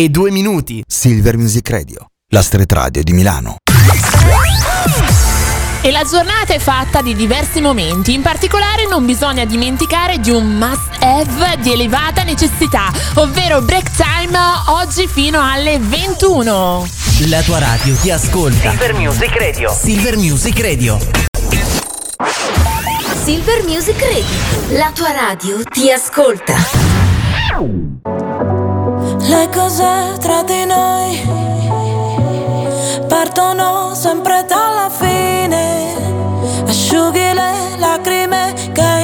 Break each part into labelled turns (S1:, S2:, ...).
S1: e due minuti.
S2: Silver Music Radio, la street radio di Milano.
S3: E la giornata è fatta di diversi momenti, in particolare non bisogna dimenticare di un must have di elevata necessità, ovvero break time oggi fino alle 21.
S1: La tua radio ti ascolta.
S4: Silver Music Radio.
S1: Silver Music Radio.
S5: Silver Music Radio. La tua radio ti ascolta.
S6: Le cose tra di noi partono sempre dalla fine. Asciughi le lacrime che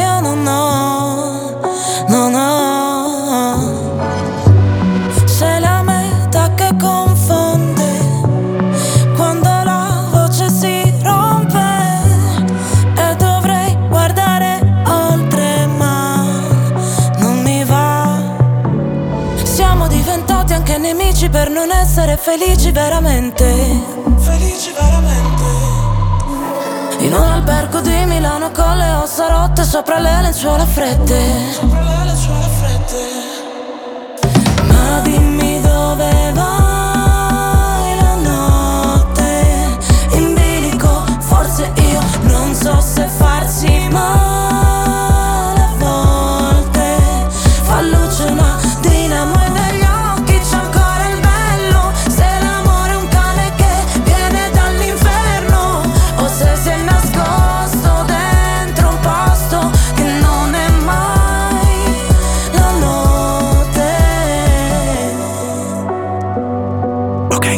S6: essere felici veramente. Felici veramente. In un albergo di Milano con le ossa rotte sopra le lenzuola fredde. Sopra le lenzuola fredde. Ma dimmi dove vai la notte in bilico. Forse io non so se farsi male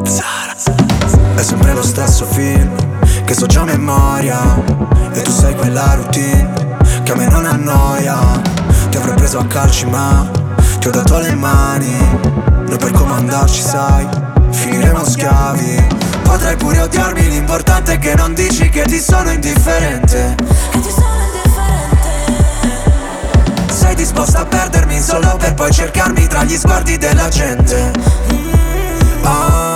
S7: Zara. È sempre lo stesso film che so già a memoria. E tu sei quella routine che a me non annoia. Ti avrei preso a calci, ma ti ho dato le mani. Noi per comandarci, sai, finiremo schiavi. Potrai pure odiarmi, l'importante è che non dici che ti sono indifferente.
S6: Che ti sono indifferente.
S7: Sei disposta a perdermi solo per poi cercarmi tra gli sguardi della gente. Ah,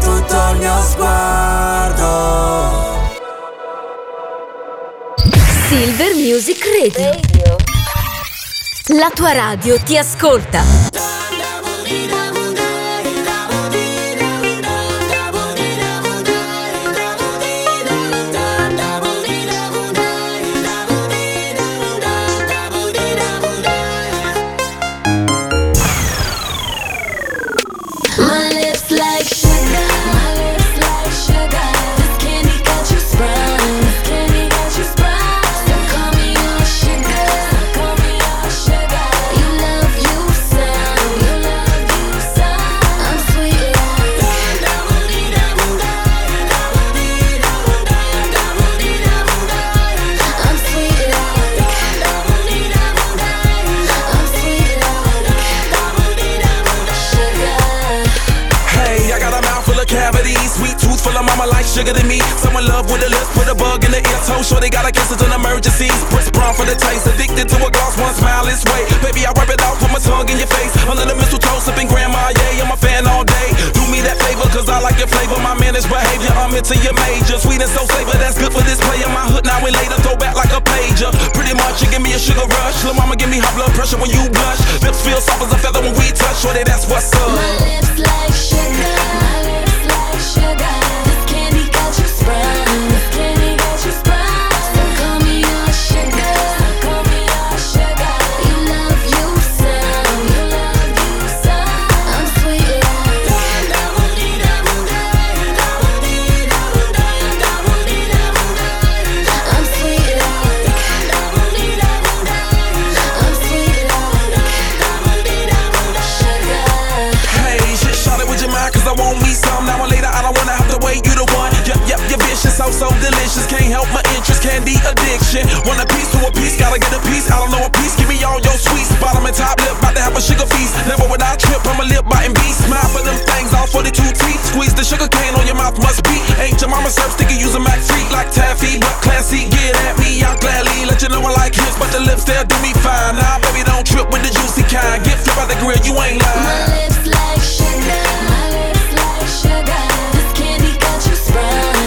S7: Tutto il mio sguardo
S5: Silver Music Radio. La tua radio ti ascolta.
S6: Sugar
S8: to me. Someone love with a lips, put a bug in the ear, toe sure they gotta kiss it an emergency. Press brown for the taste, addicted to a gloss, one smile this way. Baby, I wipe it off, put my tongue in your face. Under the mistletoe, sipping grandma, yeah, I'm a fan all day. Do me that favor, cause I like your flavor, my managed behavior. I'm into your major, sweet and so flavor, that's good for this player. My hood now and later, throw back like a pager. Pretty much, you give me a sugar rush. Lil' mama, give me high blood pressure when you blush. Lips feel soft as a feather when we touch, shorty, that's what's up.
S6: My lips like sugar. My
S9: I Right. 42 teeth. Squeeze the sugar cane on your mouth, must be. Ain't your mama serve sticky, use a Mac freak like taffy. But classy, get at me, I'll gladly let you know I like hips, but the lips they'll do me fine. Nah, baby, don't trip with the juicy kind. Get flip out the grill, you ain't lying.
S6: My lips like sugar, my lips like sugar. This candy got you sprung,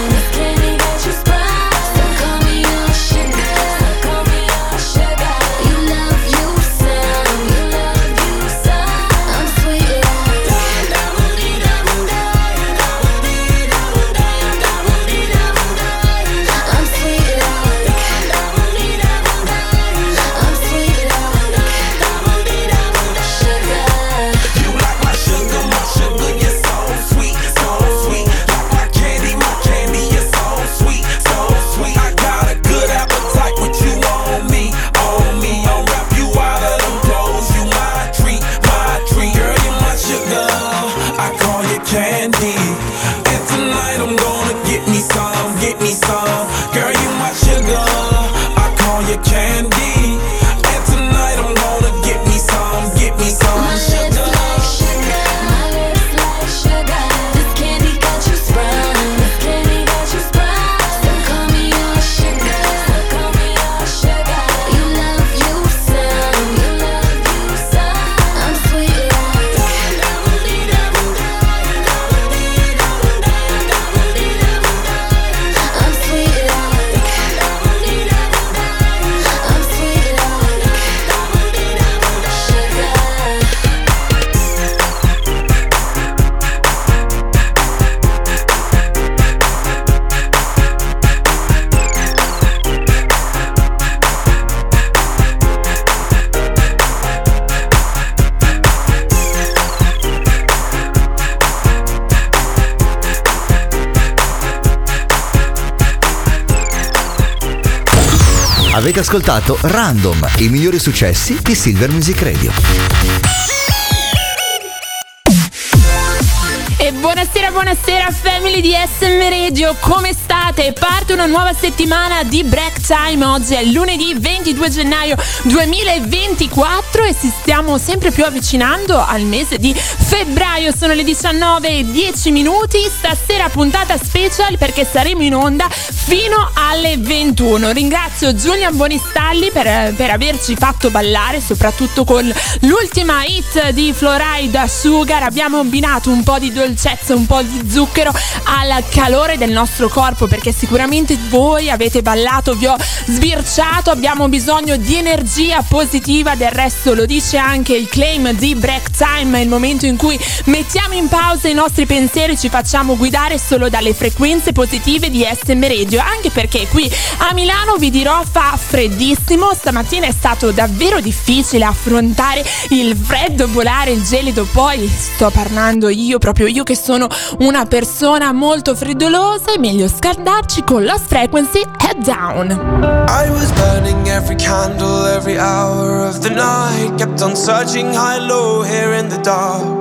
S2: ascoltato Random, i migliori successi di Silver Music Radio.
S3: E buonasera, buonasera family di SM Radio, come state? Parte una nuova settimana di Break Time, oggi è lunedì 22 gennaio 2024 e ci stiamo sempre più avvicinando al mese di febbraio, sono le 19 e 10 minuti, stasera puntata special perché saremo in onda fino alle 21. Ringrazio Giulia Bonistalli per, per averci fatto ballare, soprattutto con l'ultima hit di Florida Sugar, abbiamo abbinato un po' di dolcezza, un po' di zucchero al calore del nostro corpo perché sicuramente voi avete ballato, vi ho sbirciato, abbiamo bisogno di energia positiva, del resto lo dice anche il claim di Break Time, il momento in cui mettiamo in pausa i nostri pensieri, ci facciamo guidare solo dalle frequenze positive di SM Radio, anche perché qui a Milano vi dirò fa freddissimo, stamattina è stato davvero difficile affrontare il freddo, volare il gelido, poi sto parlando io, proprio io che sono una persona molto freddolosa, è meglio scaldarci con Lost Frequency Head Down.
S10: I was burning every candle every hour of the night. Kept on searching high, low, here in the dark.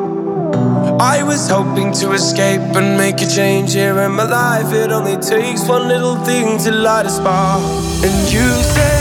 S10: I was hoping to escape and make a change here in my life. It only takes one little thing to light a spark. And you said,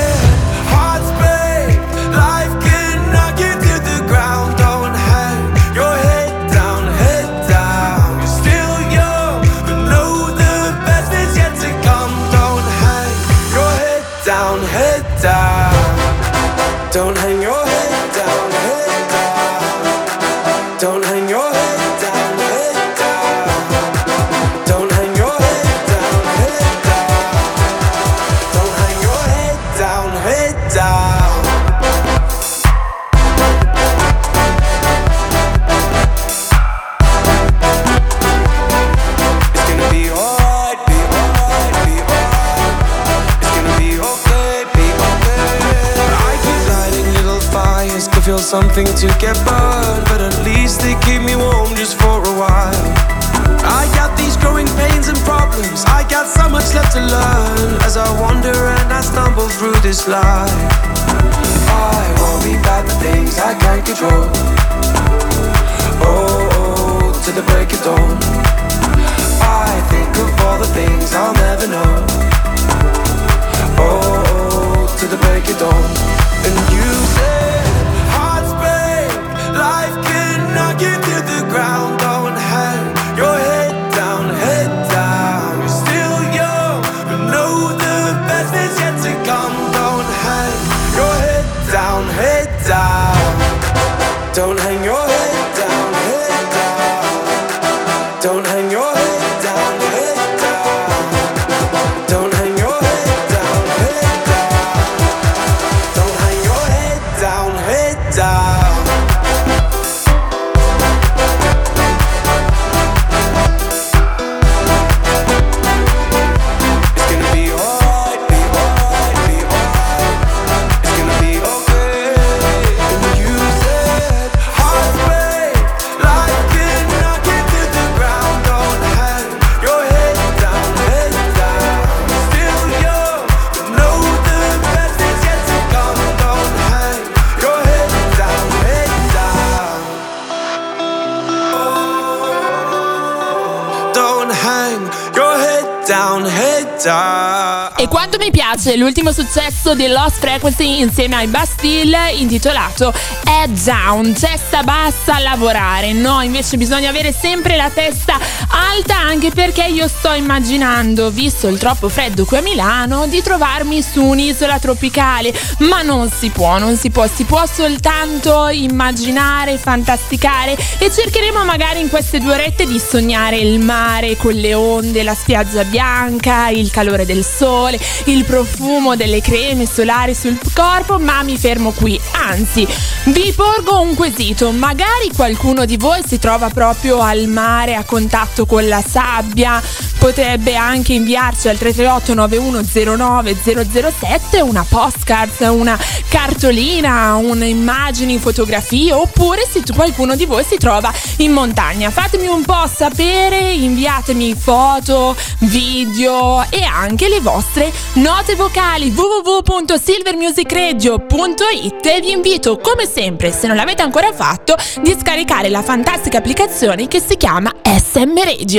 S10: feel something to get burned, but at least they keep me warm just for a while. I got these growing pains and problems. I got so much left to learn as I wander and I stumble through this life. I worry the things I can't control. Oh, oh, oh, to the break of dawn.
S3: Piace l'ultimo successo di Lost Frequency insieme ai Bastille intitolato Head Down, testa bassa a lavorare. No, invece bisogna avere sempre la testa alta anche perché io sto immaginando, visto il troppo freddo qui a Milano, di trovarmi su un'isola tropicale. Ma non si può, non si può, si può soltanto immaginare, fantasticare e cercheremo magari in queste due orette di sognare il mare con le onde, la spiaggia bianca, il calore del sole, il profumo delle creme solari sul corpo, ma mi fermo qui. Anzi, vi porgo un quesito, magari qualcuno di voi si trova proprio al mare a contatto con la sabbia, potrebbe anche inviarci al 338 9109 007 una postcard, una cartolina, un'immagini, fotografie oppure se qualcuno di voi si trova in montagna. Fatemi un po' sapere, inviatemi foto, video e anche le vostre note vocali www.silvermusicradio.it e vi invito come sempre, se non l'avete ancora fatto, di scaricare la fantastica applicazione che si chiama SM Radio.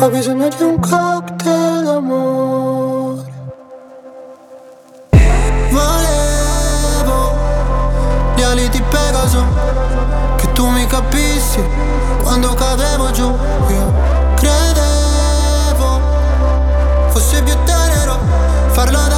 S11: Ho bisogno di un cocktail d'amore. Volevo gli ali di Pegaso, che tu mi capissi quando cadevo giù. Io credevo fosse più tenero farlo davanti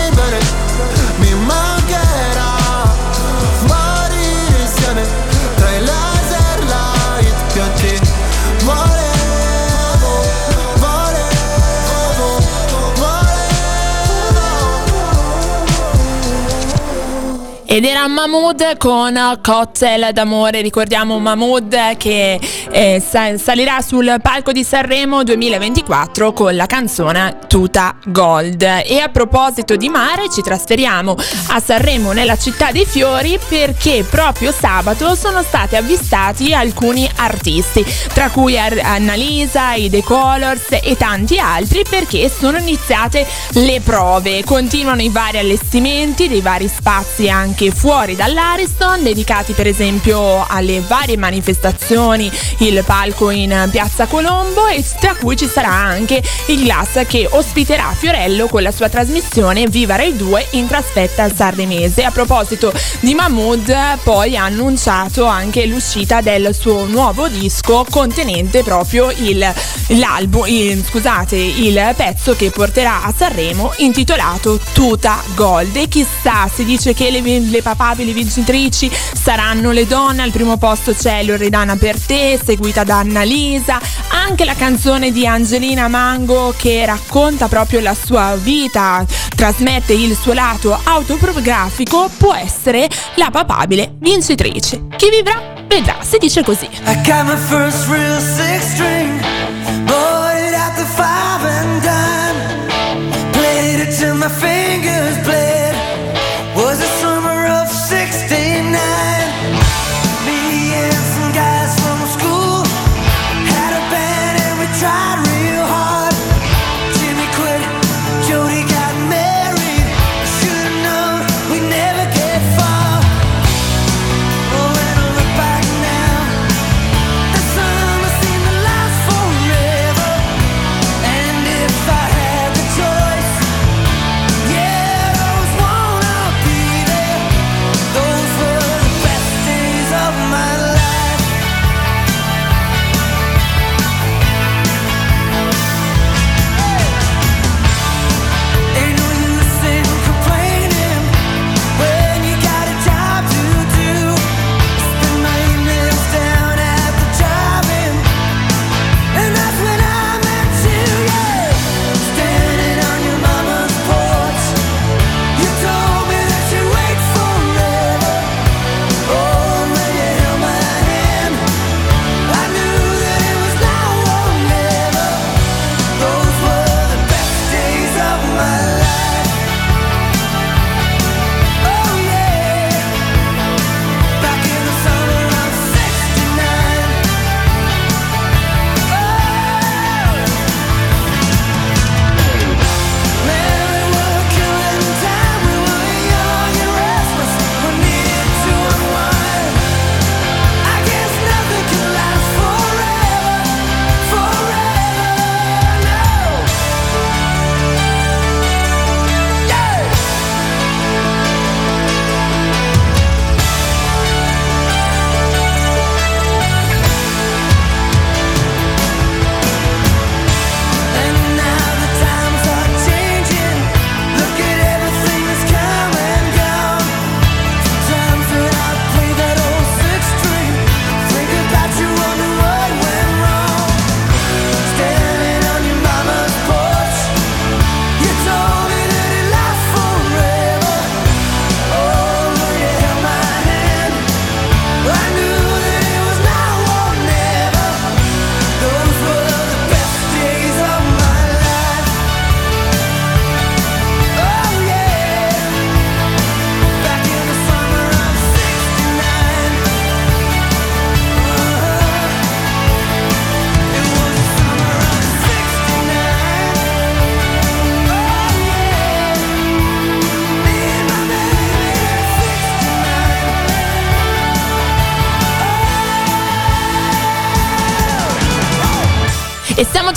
S3: Ed era Mahmood con Cocktail d'amore, ricordiamo Mahmood che eh, sa- salirà sul palco di Sanremo 2024 con la canzone Tuta Gold. E a proposito di mare ci trasferiamo a Sanremo nella città dei fiori perché proprio sabato sono stati avvistati alcuni artisti, tra cui Annalisa, i The Colors e tanti altri perché sono iniziate le prove. Continuano i vari allestimenti dei vari spazi anche fuori dall'Ariston, dedicati per esempio alle varie manifestazioni, il palco in Piazza Colombo e tra cui ci sarà anche il Glass che ospiterà Fiorello con la sua trasmissione Viva Rai 2 in trasferta al Sanremese. A proposito di Mahmood, poi ha annunciato anche l'uscita del suo nuovo disco contenente proprio il, l'album, il- scusate, il pezzo che porterà a Sanremo intitolato Tuta Gold. E chissà, si dice che le, le papabili vincitrici saranno le donne, al primo posto c'è Loredana per te, seguita da Annalisa, anche la canzone di Angelina Mango che racconta proprio la sua vita, trasmette il suo lato autobiografico, può essere la papabile vincitrice. Chi vivrà vedrà, si dice così.
S12: I got my first real six string, bought it at the five and dime. Played it till my fingers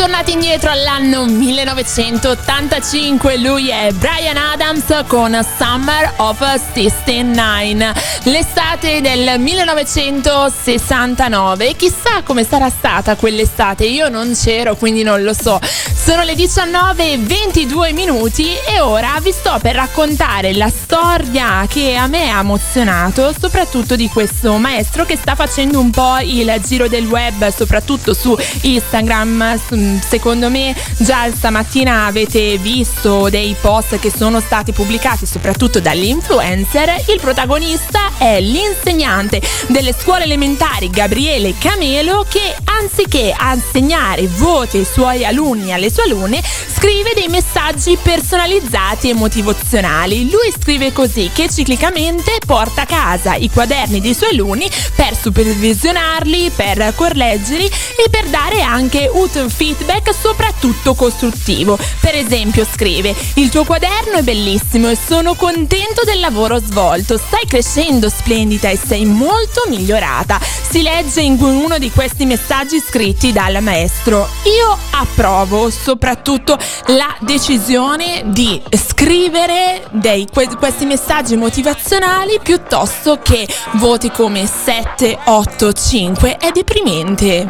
S3: tornati indietro all'anno 1985. Lui è Brian Adams con Summer of 69. L'estate del 1969. E chissà come sarà stata quell'estate. Io non c'ero, quindi non lo so. Sono le 19.22 minuti e ora vi sto per raccontare la storia che a me ha emozionato, soprattutto di questo maestro che sta facendo un po' il giro del web, soprattutto su Instagram. Secondo me già stamattina avete visto dei post che sono stati pubblicati soprattutto dagli influencer. Il protagonista è l'insegnante delle scuole elementari Gabriele Camelo che anziché assegnare voti ai suoi alunni alle sue alunne scrive dei messaggi personalizzati e motivazionali. Lui scrive così che ciclicamente porta a casa i quaderni dei suoi alunni per supervisionarli, per correggerli e per dare anche un feedback soprattutto costruttivo. Per esempio scrive il tuo quaderno è bellissimo e sono contento del lavoro svolto, stai crescendo splendida e sei molto migliorata. Si legge in uno di questi messaggi scritti dal maestro. Io approvo soprattutto la decisione di scrivere dei, que- questi messaggi motivazionali piuttosto che voti come 7, 8, 5. È deprimente.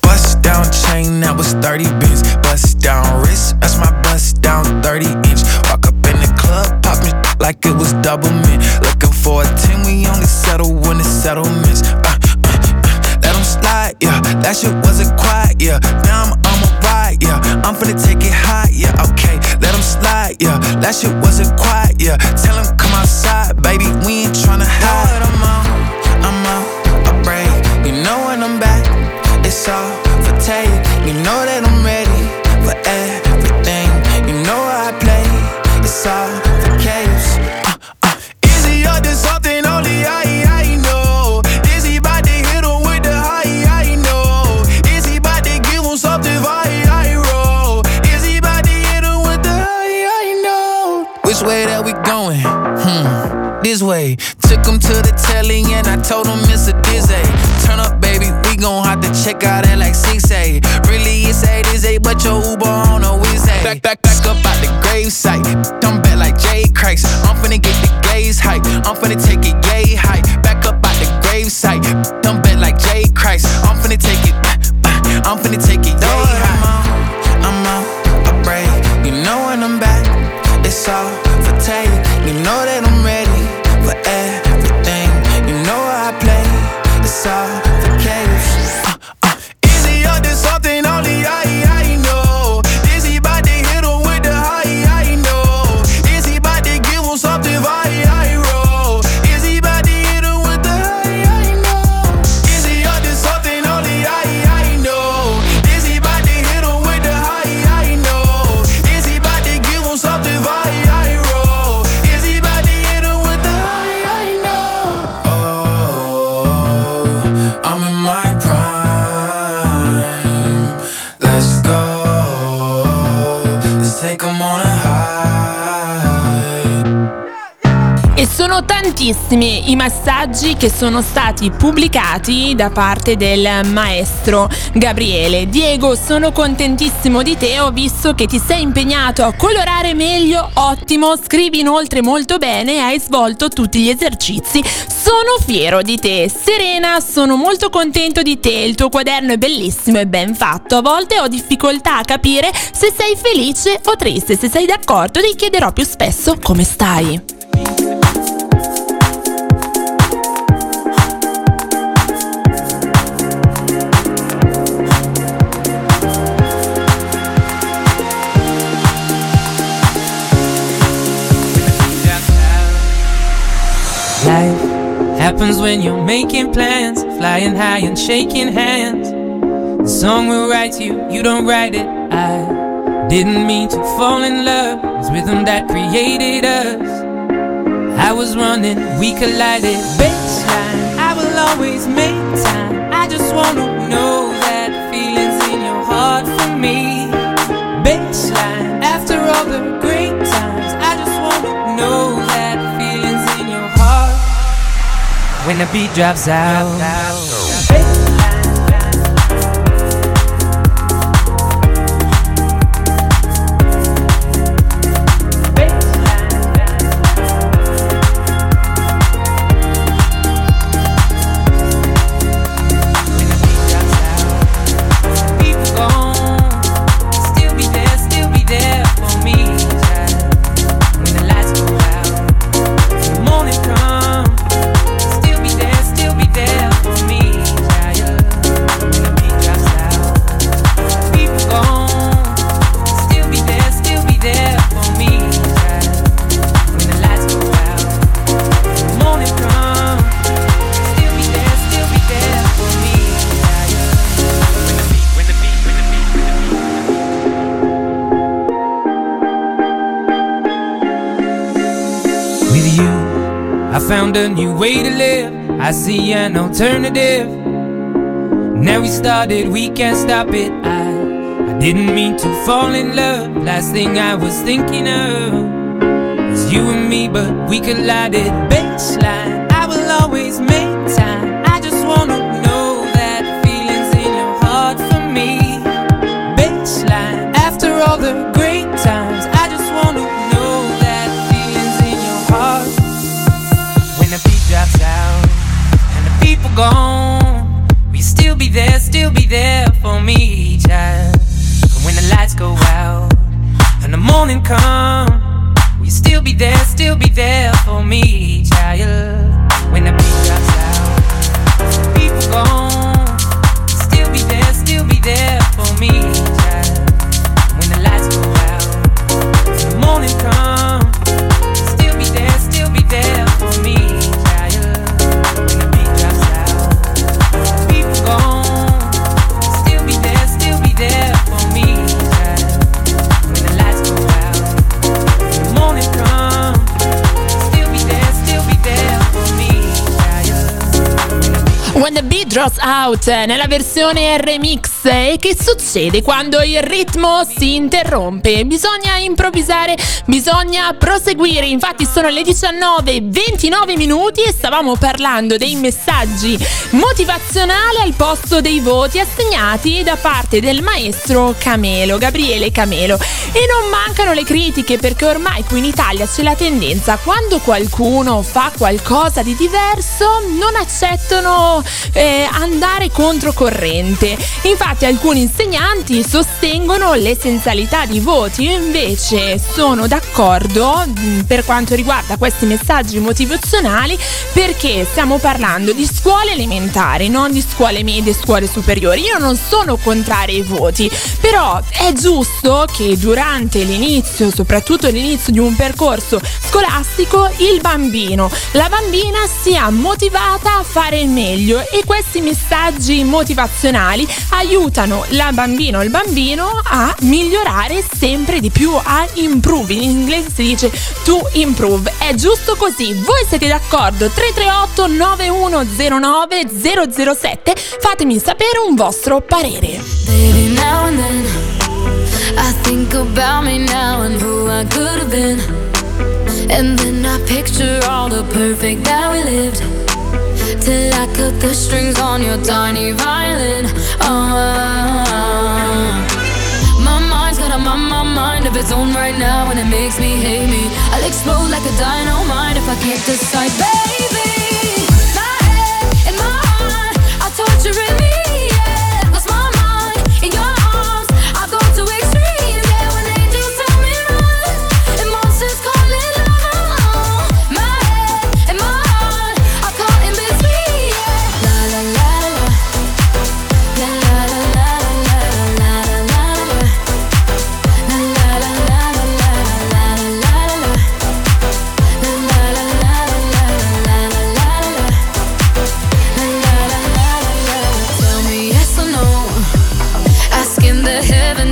S9: Bust down chain, that was 30 bins. Bust down wrist, that's my bust down 30 inch. Walk up in the club, popping like it was double mint. Looking for a 10, we only settle when it's settlements. Uh, uh, uh, let 'em slide, yeah. That shit wasn't quiet, yeah. Now I'm yeah. I'm finna take it high, yeah. Okay, Let let 'em slide, yeah. That shit wasn't quiet, yeah. Tell Tell 'em come outside, baby. We ain't tryna hide. I'm out, I'm out, I break. You know when I'm back, it's all for take. You know that I'm Way. Took him to the telly and I told him it's a dizzy. Turn up, baby, we gon' have to check out at like 6A. Really, it's 8 is 8, but your Uber on a whiz Back, back, back up out the gravesite. Come back like Jay Christ. I'm finna get the gaze hype. I'm finna take it yay high. Back up out the gravesite. Come back like Jay Christ. I'm finna take it. I'm finna take
S3: tantissimi i messaggi che sono stati pubblicati da parte del maestro Gabriele. Diego, sono contentissimo di te, ho visto che ti sei impegnato a colorare meglio, ottimo, scrivi inoltre molto bene e hai svolto tutti gli esercizi. Sono fiero di te. Serena, sono molto contento di te, il tuo quaderno è bellissimo e ben fatto. A volte ho difficoltà a capire se sei felice o triste, se sei d'accordo ti chiederò più spesso come stai.
S13: Happens when you're making plans, flying high and shaking hands. The song will write you, you don't write it. I didn't mean to fall in love, it was rhythm that created us. I was running, we collided. Baseline, I will always make time. I just wanna know that feelings in your heart for me. Baseline, after all the great times, I just wanna know when the beat drops out. Found a new way to live. I see an alternative. Now we started, we can't stop it. I, I didn't mean to fall in love. Last thing I was thinking of was you and me, but we collided. Baseline, there for me, child? And when the lights go out and the morning come, will you still be there, still be there for me, child? When the beat drops out, people gone, still be there, still be there for me, the beat. Drops out
S3: eh, nella versione remix e che succede quando il ritmo si interrompe? Bisogna improvvisare, bisogna proseguire. Infatti sono le 19:29 minuti e stavamo parlando dei messaggi motivazionali al posto dei voti assegnati da parte del maestro Camelo, Gabriele Camelo. E non mancano le critiche perché ormai qui in Italia c'è la tendenza quando qualcuno fa qualcosa di diverso non accettano eh, andare controcorrente. Infatti alcuni insegnanti sostengono l'essenzialità di voti, io invece sono d'accordo mh, per quanto riguarda questi messaggi motivazionali perché stiamo parlando di scuole elementari, non di scuole medie scuole superiori. Io non sono contraria ai voti, però è giusto che durante l'inizio, soprattutto l'inizio di un percorso scolastico, il bambino, la bambina sia motivata a fare il meglio e questi messaggi motivazionali aiutano la bambina o il bambino a migliorare sempre di più, a improve. In inglese si dice to improve. È giusto così. Voi siete d'accordo? 338 9109 007. Fatemi sapere un vostro parere.
S6: Baby, now and then I think about me now and who I could have been. And then I picture all the perfect that we lived. Till I cut the strings on your tiny violin. Oh, my mind's got a my, my mind of its own right now, and it makes me hate me. I'll explode like a dynamite if I can't decide, baby.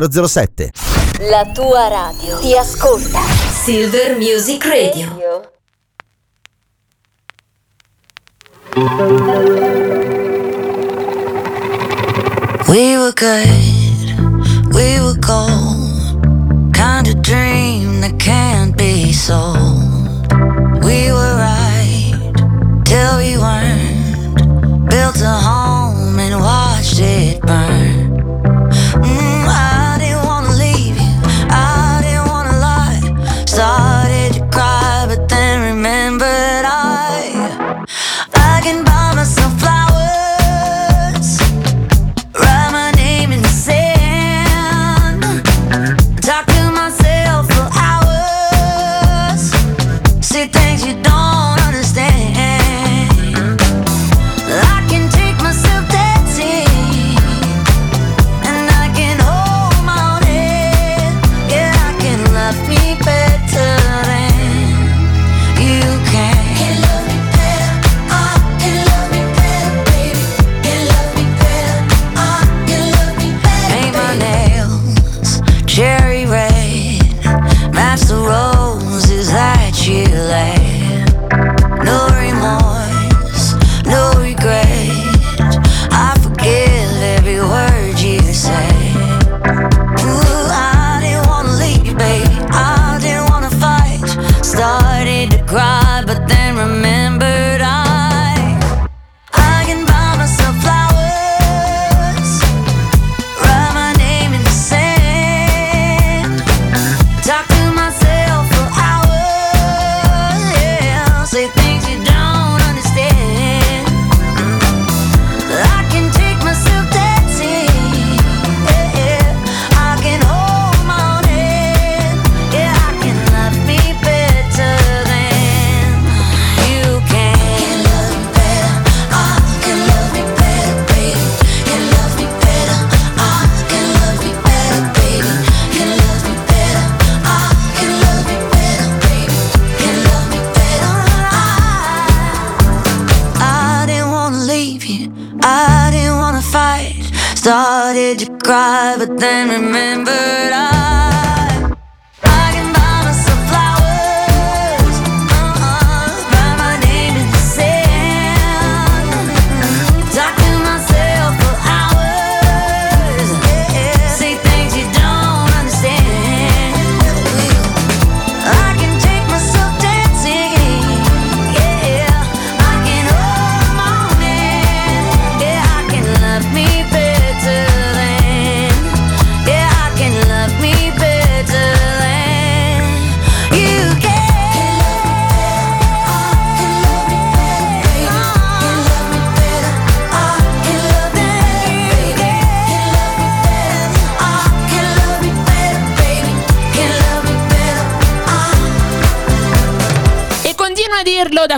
S2: 007.
S5: La tua radio ti ascolta. Silver Music Radio.
S14: We were good, we were gold. Kind of dream that can't be sold. We were right till we weren't. Built a home.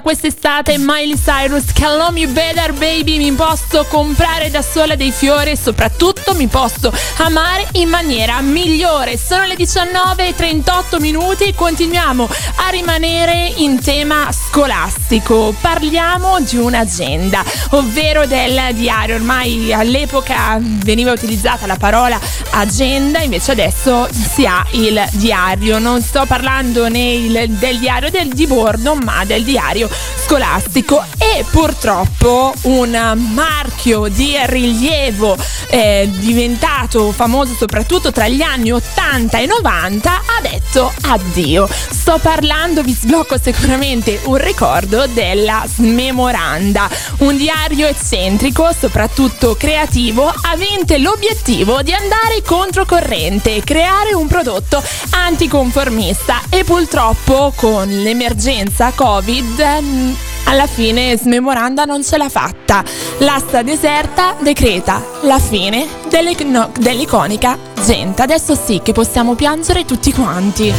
S3: quest'estate Miley Cyrus Can Love Better Baby mi posso comprare da sola dei fiori e soprattutto mi posso amare in maniera migliore. Sono le 19.38 minuti e continuiamo a rimanere in tema scolastico. Parliamo di un'agenda ovvero del diario. Ormai all'epoca veniva utilizzata la parola agenda invece adesso si ha il diario. Non sto parlando né del diario del, di bordo ma del diario scolastico e purtroppo un marchio di rilievo eh, diventato famoso soprattutto tra gli anni 80 e 90 ha detto addio. Sto parlando, vi sblocco sicuramente un ricordo della Smemoranda, un diario eccentrico, soprattutto creativo, avente l'obiettivo di andare controcorrente, creare un prodotto anticonformista e purtroppo con l'emergenza Covid Mm, alla fine Smemoranda non ce l'ha fatta. L'asta deserta decreta la fine delle, no, dell'iconica gente. Adesso sì che possiamo piangere tutti quanti.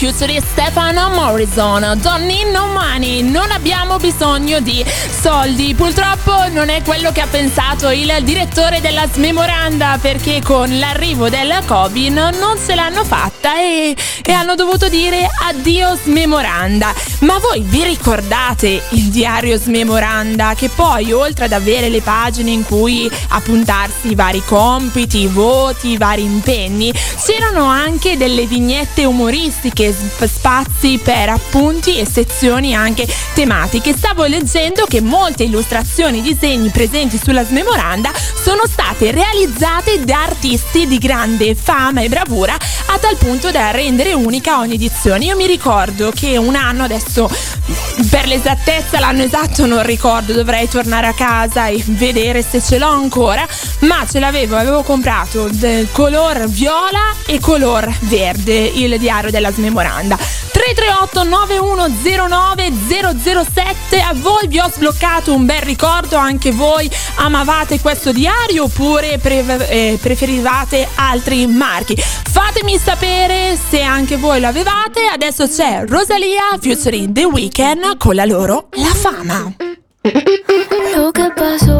S3: Featuring Stefano Morrison. Don't need no money, non abbiamo bisogno di soldi. Purtroppo non è quello che ha pensato il direttore della Smemoranda perché con l'arrivo del Covid non se l'hanno fatta e, e hanno dovuto dire addio Smemoranda. Ma voi vi ricordate il diario Smemoranda che poi oltre ad avere le pagine in cui appuntarsi i vari compiti, i voti, i vari impegni, c'erano anche delle vignette umoristiche, sp- spazi per appunti e sezioni anche tematiche. Stavo leggendo che molte illustrazioni, disegni presenti sulla Smemoranda sono state realizzate da artisti di grande fama e bravura a tal punto da rendere unica ogni edizione. Io mi ricordo che un anno adesso per l'esattezza l'anno esatto non ricordo, dovrei tornare a casa e vedere se ce l'ho ancora, ma ce l'avevo, avevo comprato del color viola e color verde il diario della smemoranda. 338 9109 007 a voi vi ho sbloccato un bel ricordo anche voi amavate questo diario oppure pre- eh, preferivate altri marchi. Fatemi sapere se anche voi l'avevate. Adesso c'è Rosalia featuring The Weeknd con la loro La Fama.
S6: Lo que pasó,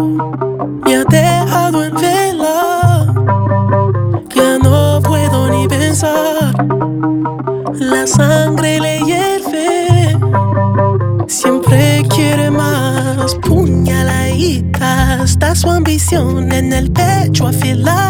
S15: Me ha dejado en vela. Ya no puedo ni pensar. La sangre le hierve. Siempre quiere más. Puñaladita. Está su ambición en el pecho afilada.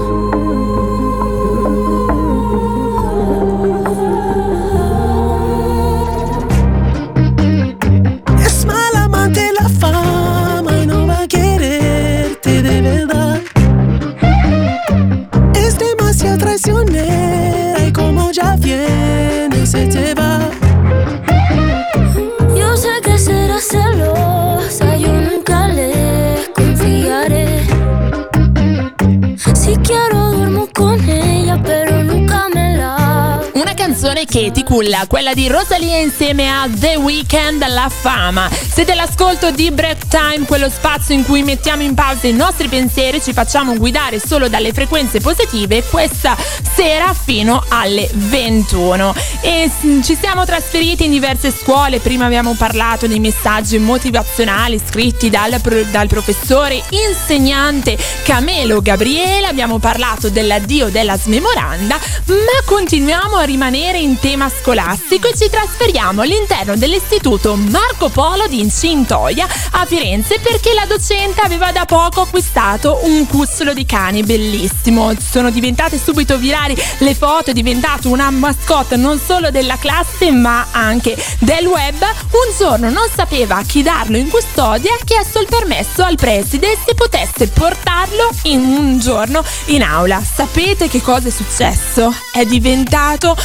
S3: Che ti culla, quella di Rosalia insieme a The Weeknd, La Fama. Siete all'ascolto di Break Time, quello spazio in cui mettiamo in pausa i nostri pensieri, ci facciamo guidare solo dalle frequenze positive questa sera fino alle 21. E ci siamo trasferiti in diverse scuole, prima abbiamo parlato dei messaggi motivazionali scritti dal, dal professore insegnante Camelo Gabriele, abbiamo parlato dell'addio della smemoranda, ma continuiamo a rimanere in tema scolastico e ci trasferiamo all'interno dell'istituto Marco Polo di Incintoia a Firenze perché la docente aveva da poco acquistato un cuzzolo di cani bellissimo. Sono diventate subito virali le foto, è diventato una mascotte non solo della classe ma anche del web. Un giorno non sapeva chi darlo in custodia ha chiesto il permesso al preside se potesse portarlo in un giorno in aula. Sapete che cosa è successo? È diventato,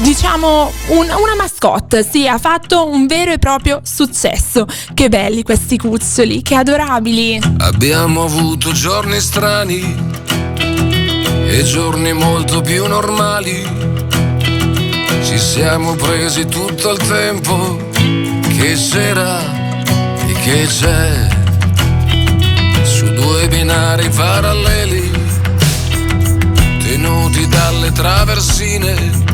S3: diciamo, un- una mascotte. Sì, ha fatto un vero e proprio successo. Che belli questi cuzzoli, che adorabili.
S16: Abbiamo avuto giorni strani e giorni molto più normali. Ci siamo presi tutto il tempo che c'era e che c'è su due binari paralleli tenuti dalle traversine.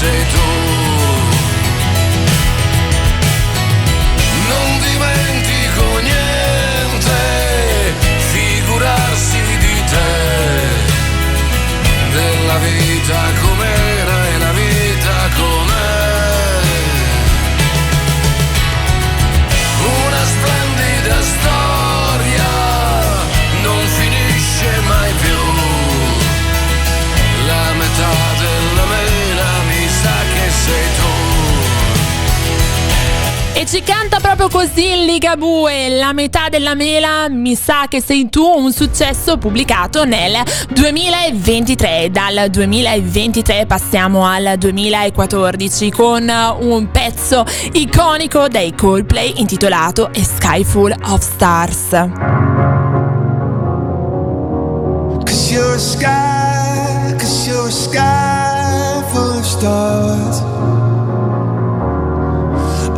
S16: sei tu. Non dimentico niente, figurarsi di te, della vita com'era
S3: canta proprio così in Ligabue, la metà della mela, mi sa che sei tu, un successo pubblicato nel 2023. Dal 2023 passiamo al 2014 con un pezzo iconico dei Coldplay intitolato A Sky Full of Stars.
S17: Cause you're a sky, cause you're a sky full of stars.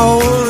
S17: I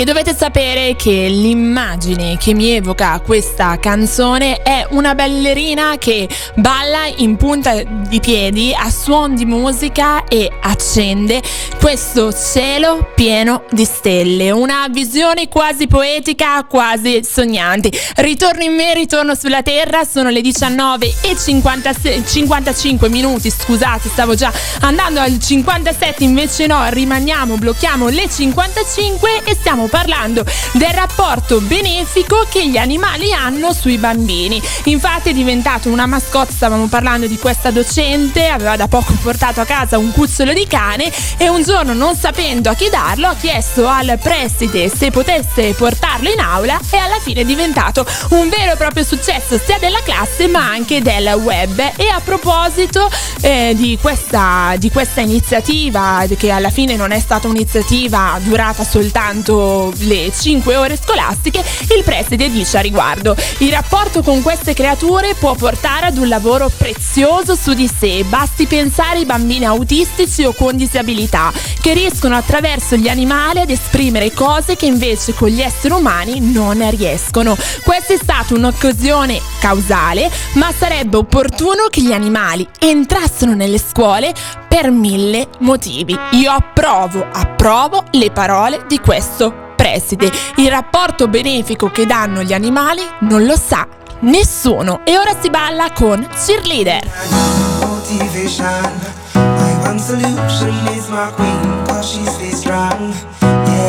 S3: E dovete sapere che l'immagine che mi evoca questa canzone è una ballerina che balla in punta di piedi a suon di musica e accende questo cielo pieno di stelle. Una visione quasi poetica, quasi sognante. Ritorno in me, ritorno sulla terra, sono le 19 e 56 55 minuti, scusate, stavo già andando al 57, invece no, rimaniamo, blocchiamo le 55 e stiamo parlando del rapporto benefico che gli animali hanno sui bambini. Infatti è diventato una mascotte, stavamo parlando di questa docente, aveva da poco portato a casa un cucciolo di cane e un giorno non sapendo a chi darlo ha chiesto al preside se potesse portarlo in aula e alla fine è diventato un vero e proprio successo sia della classe ma anche del web. E a proposito eh, di, questa, di questa iniziativa, che alla fine non è stata un'iniziativa durata soltanto le 5 ore scolastiche, il preside dice a riguardo: il rapporto con queste creature può portare ad un lavoro prezioso su di sé. Basti pensare ai bambini autistici o con disabilità che riescono attraverso gli animali ad esprimere cose che invece con gli esseri umani non riescono. Questa è stata un'occasione causale, ma sarebbe opportuno che gli animali entrassero nelle scuole per mille motivi. Io approvo, approvo le parole di questo preside. Il rapporto benefico che danno gli animali non lo sa nessuno. E ora si balla con cheerleader.
S12: motivation. My one solution is my queen, cause she stays strong. Yeah.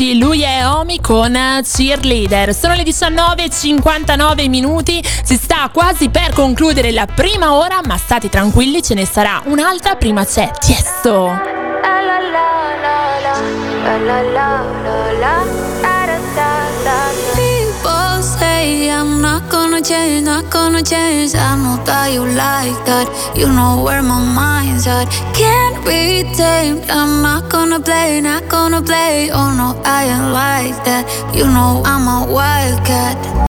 S3: 2015. Lui è Omi con Cheerleader. Sono le 19.59 minuti. Si sta quasi per concludere la prima ora, ma state tranquilli, ce ne sarà un'altra. Prima c'è Tiesto.
S18: I'm not gonna change, not gonna change. I know that you like that. You know where my mind's at. Can't be tamed. I'm not gonna play, not gonna play. Oh no, I ain't like that. You know I'm a wildcat.